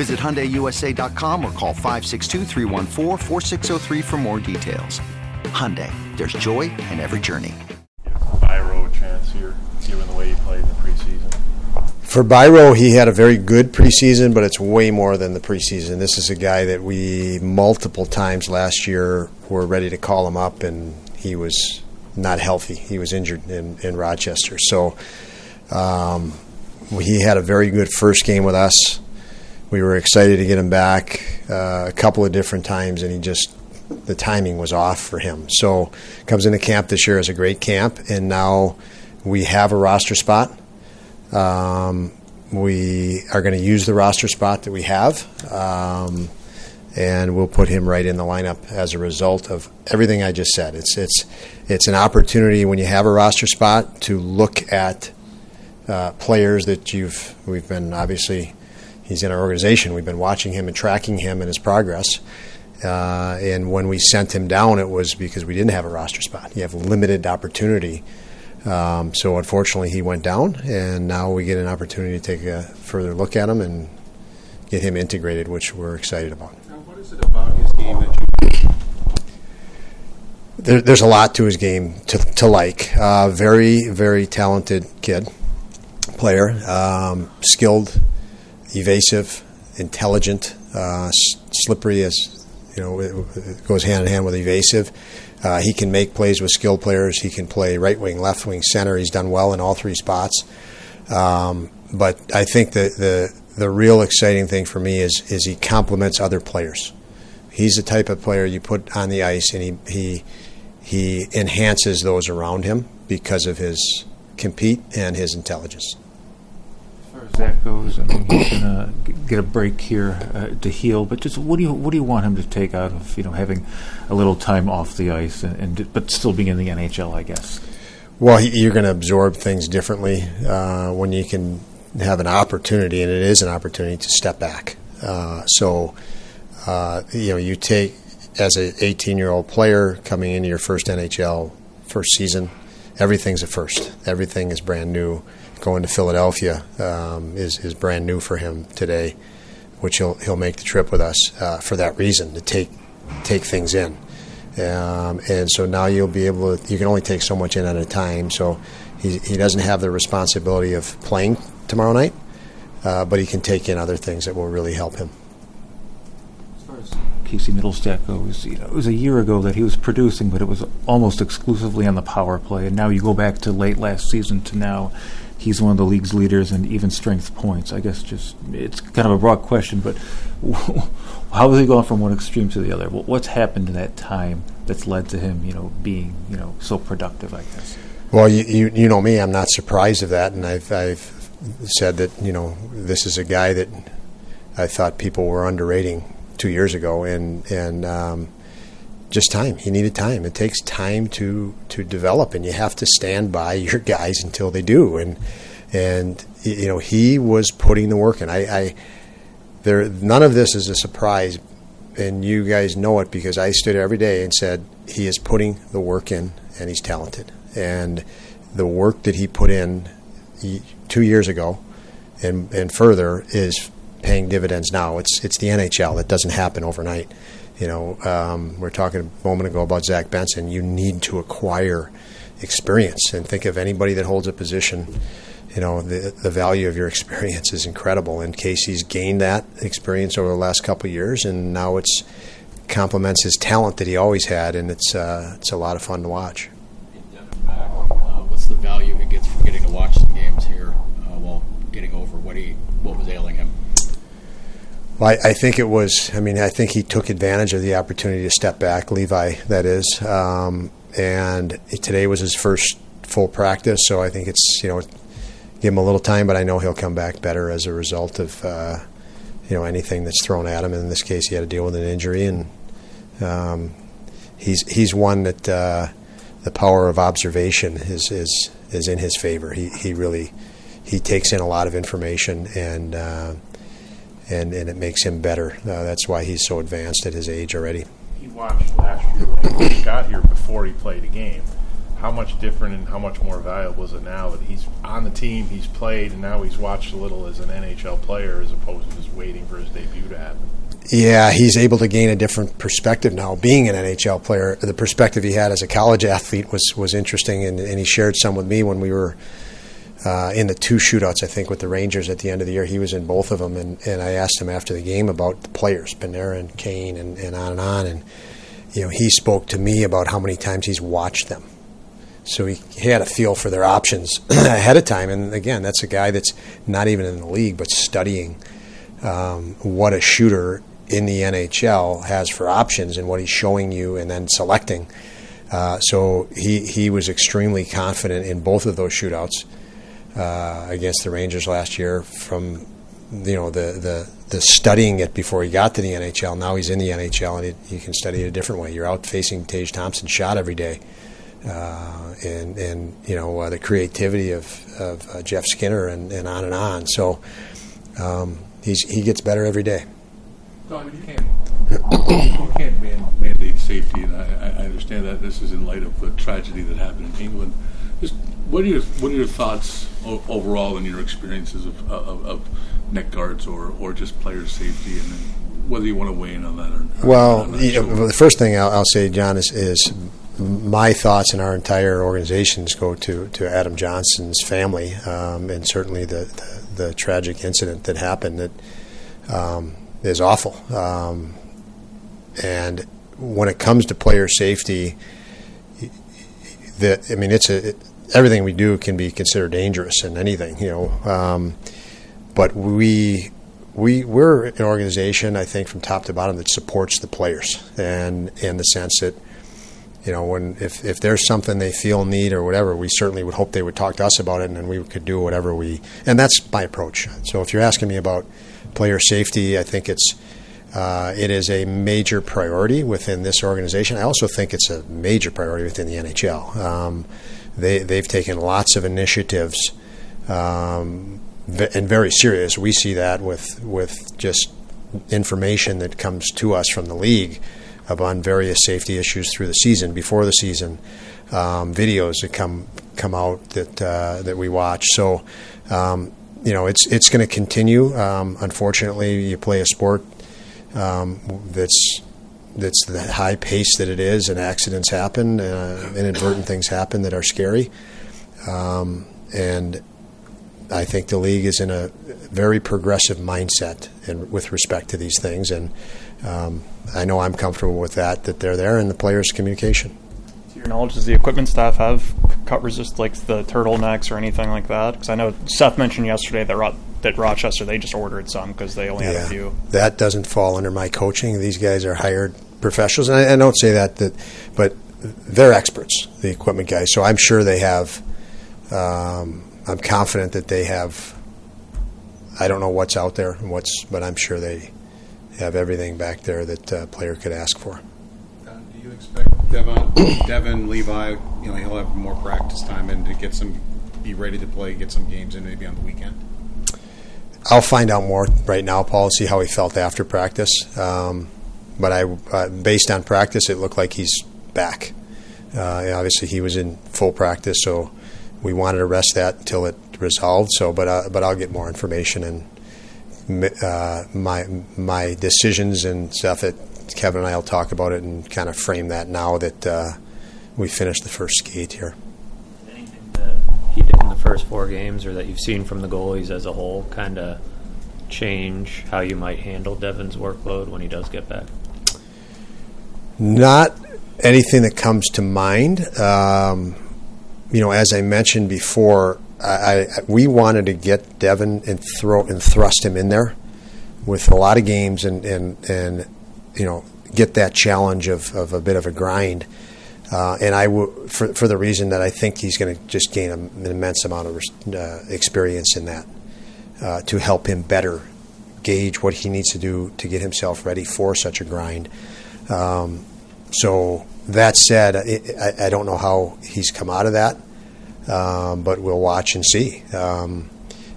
Visit HyundaiUSA.com or call 562 for more details. Hyundai, there's joy in every journey. Biro chance here, given the way he played in the preseason? For Biro, he had a very good preseason, but it's way more than the preseason. This is a guy that we multiple times last year were ready to call him up, and he was not healthy. He was injured in, in Rochester. So um, he had a very good first game with us we were excited to get him back uh, a couple of different times, and he just the timing was off for him. So comes into camp this year as a great camp, and now we have a roster spot. Um, we are going to use the roster spot that we have, um, and we'll put him right in the lineup as a result of everything I just said. It's it's it's an opportunity when you have a roster spot to look at uh, players that you've we've been obviously he's in our organization. We've been watching him and tracking him and his progress. Uh, and when we sent him down, it was because we didn't have a roster spot. You have limited opportunity. Um, so unfortunately, he went down, and now we get an opportunity to take a further look at him and get him integrated, which we're excited about. Now, what is it about his game that you? There, there's a lot to his game to, to like. Uh, very, very talented kid, player, um, skilled evasive, intelligent, uh, slippery as you know it, goes hand in hand with evasive. Uh, he can make plays with skilled players. He can play right wing, left wing, center. He's done well in all three spots. Um, but I think the, the the real exciting thing for me is is he complements other players. He's the type of player you put on the ice, and he he he enhances those around him because of his compete and his intelligence as far as that goes, I mean, he's going to get a break here uh, to heal. But just what do you what do you want him to take out of you know having a little time off the ice and, and but still being in the NHL, I guess. Well, you're going to absorb things differently uh, when you can have an opportunity, and it is an opportunity to step back. Uh, so, uh, you know, you take as an 18 year old player coming into your first NHL first season, everything's a first. Everything is brand new going to Philadelphia um, is is brand new for him today, which he'll he'll make the trip with us uh, for that reason to take take things in. Um, and so now you'll be able to. You can only take so much in at a time. So he he doesn't have the responsibility of playing tomorrow night, uh, but he can take in other things that will really help him. As far as Casey Mittelstadt goes, you know, it was a year ago that he was producing, but it was almost exclusively on the power play. And now you go back to late last season to now he's one of the league's leaders in even strength points. I guess just it's kind of a broad question, but how has he gone from one extreme to the other? What's happened in that time that's led to him, you know, being you know so productive? I guess. Well, you you, you know me, I'm not surprised of that, and I've I've said that you know this is a guy that I thought people were underrating two years ago, and and um, just time. He needed time. It takes time to to develop, and you have to stand by your guys until they do. And and you know he was putting the work in. I, I there none of this is a surprise, and you guys know it because I stood every day and said he is putting the work in, and he's talented. And the work that he put in two years ago, and and further is paying dividends now. It's it's the NHL. It doesn't happen overnight. You know, um, we are talking a moment ago about Zach Benson. You need to acquire experience and think of anybody that holds a position you know the the value of your experience is incredible. And Casey's gained that experience over the last couple of years, and now it's complements his talent that he always had, and it's uh, it's a lot of fun to watch. Uh, what's the value he gets from getting to watch some games here uh, while getting over what he what was ailing him? Well, I, I, think it was. I mean, I think he took advantage of the opportunity to step back. Levi, that is, um, and today was his first full practice. So I think it's you know give him a little time, but I know he'll come back better as a result of uh, you know anything that's thrown at him. In this case, he had to deal with an injury, and um, he's he's one that uh, the power of observation is is is in his favor. He he really he takes in a lot of information and. Uh, and, and it makes him better. Uh, that's why he's so advanced at his age already. He watched last year when he got here before he played a game how much different and how much more valuable is it now that he's on the team, he's played, and now he's watched a little as an NHL player as opposed to just waiting for his debut to happen? Yeah, he's able to gain a different perspective now. Being an NHL player, the perspective he had as a college athlete was was interesting, and, and he shared some with me when we were uh, in the two shootouts. I think with the Rangers at the end of the year, he was in both of them, and, and I asked him after the game about the players, Panarin and Kane, and, and on and on, and you know he spoke to me about how many times he's watched them so he, he had a feel for their options ahead of time. And again, that's a guy that's not even in the league, but studying um, what a shooter in the NHL has for options and what he's showing you and then selecting. Uh, so he, he was extremely confident in both of those shootouts uh, against the Rangers last year from you know the, the the studying it before he got to the NHL. Now he's in the NHL and he, he can study it a different way. You're out facing Tage Thompson shot every day uh, and and you know uh, the creativity of, of uh, Jeff Skinner and, and on and on. So um, he's he gets better every day. You can't you can't man, mandate safety, and I, I, understand that this is in light of the tragedy that happened in England. Just what are your what are your thoughts o- overall in your experiences of, of, of, neck guards or, or just player safety, and whether you want to weigh in on that or, well, you know, the first thing I'll, I'll say, John, is, is my thoughts and our entire organizations go to, to Adam Johnson's family, um, and certainly the, the, the, tragic incident that happened that um, is awful. Um, and when it comes to player safety, that I mean, it's a it, everything we do can be considered dangerous in anything, you know. Um, but we we we're an organization, I think, from top to bottom that supports the players, and in the sense that you know, when if, if there's something they feel need or whatever, we certainly would hope they would talk to us about it, and then we could do whatever we. And that's my approach. So if you're asking me about player safety, I think it's uh, it is a major priority within this organization. I also think it's a major priority within the NHL. Um, they they've taken lots of initiatives, um, and very serious. We see that with with just information that comes to us from the league on various safety issues through the season, before the season, um, videos that come come out that uh, that we watch. So, um, you know, it's it's going to continue. Um, unfortunately, you play a sport um, that's that's the high pace that it is, and accidents happen, uh, inadvertent things happen that are scary, um, and I think the league is in a very progressive mindset in, with respect to these things, and um, I know I'm comfortable with that, that they're there, and the players' communication. To your knowledge, does the equipment staff have cut resist like the turtlenecks or anything like that? Because I know Seth mentioned yesterday that Ro- that Rochester they just ordered some because they only yeah, had a few. That doesn't fall under my coaching. These guys are hired professionals, and I, I don't say that that, but they're experts, the equipment guys. So I'm sure they have. Um, I'm confident that they have. I don't know what's out there and what's, but I'm sure they have everything back there that a player could ask for. Do you expect Devon, Devon Levi? You know, he'll have more practice time and to get some, be ready to play, get some games in maybe on the weekend. I'll find out more right now, Paul. See how he felt after practice. Um, but I, uh, based on practice, it looked like he's back. Uh, obviously, he was in full practice, so we wanted to rest that until it resolved. So, but uh, but I'll get more information and uh, my my decisions and stuff that Kevyn and I will talk about it and kind of frame that now that uh, we finished the first skate here. Anything that he did in the first four games or that you've seen from the goalies as a whole kind of change how you might handle Devon's workload when he does get back? Not anything that comes to mind. Um, you know, as I mentioned before, I, I, we wanted to get Devon and throw and thrust him in there with a lot of games and and, and you know get that challenge of, of a bit of a grind. Uh, and I w- for for the reason that I think he's going to just gain an immense amount of uh, experience in that uh, to help him better gauge what he needs to do to get himself ready for such a grind. Um, so that said, I, I, don't know how he's come out of that, um, but we'll watch and see. Um,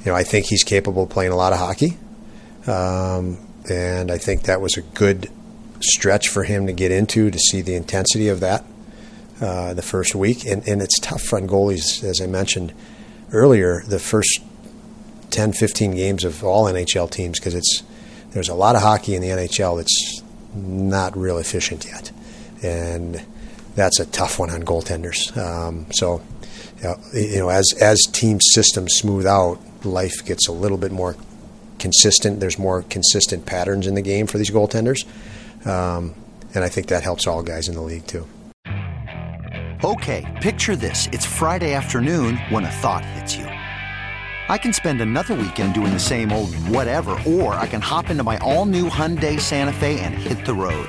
you know, I think he's capable of playing a lot of hockey, um, and I think that was a good stretch for him to get into to see the intensity of that uh, the first week. And, and it's tough for goalies, as I mentioned earlier, the first 10, 15 games of all NHL teams because it's there's a lot of hockey in the NHL that's not real efficient yet, and that's a tough one on goaltenders. Um, so, you know, as as team systems smooth out, life gets a little bit more consistent. There's more consistent patterns in the game for these goaltenders, um, and I think that helps all guys in the league too. Okay, picture this: it's Friday afternoon when a thought hits you. I can spend another weekend doing the same old whatever, or I can hop into my all-new Hyundai Santa Fe and hit the road.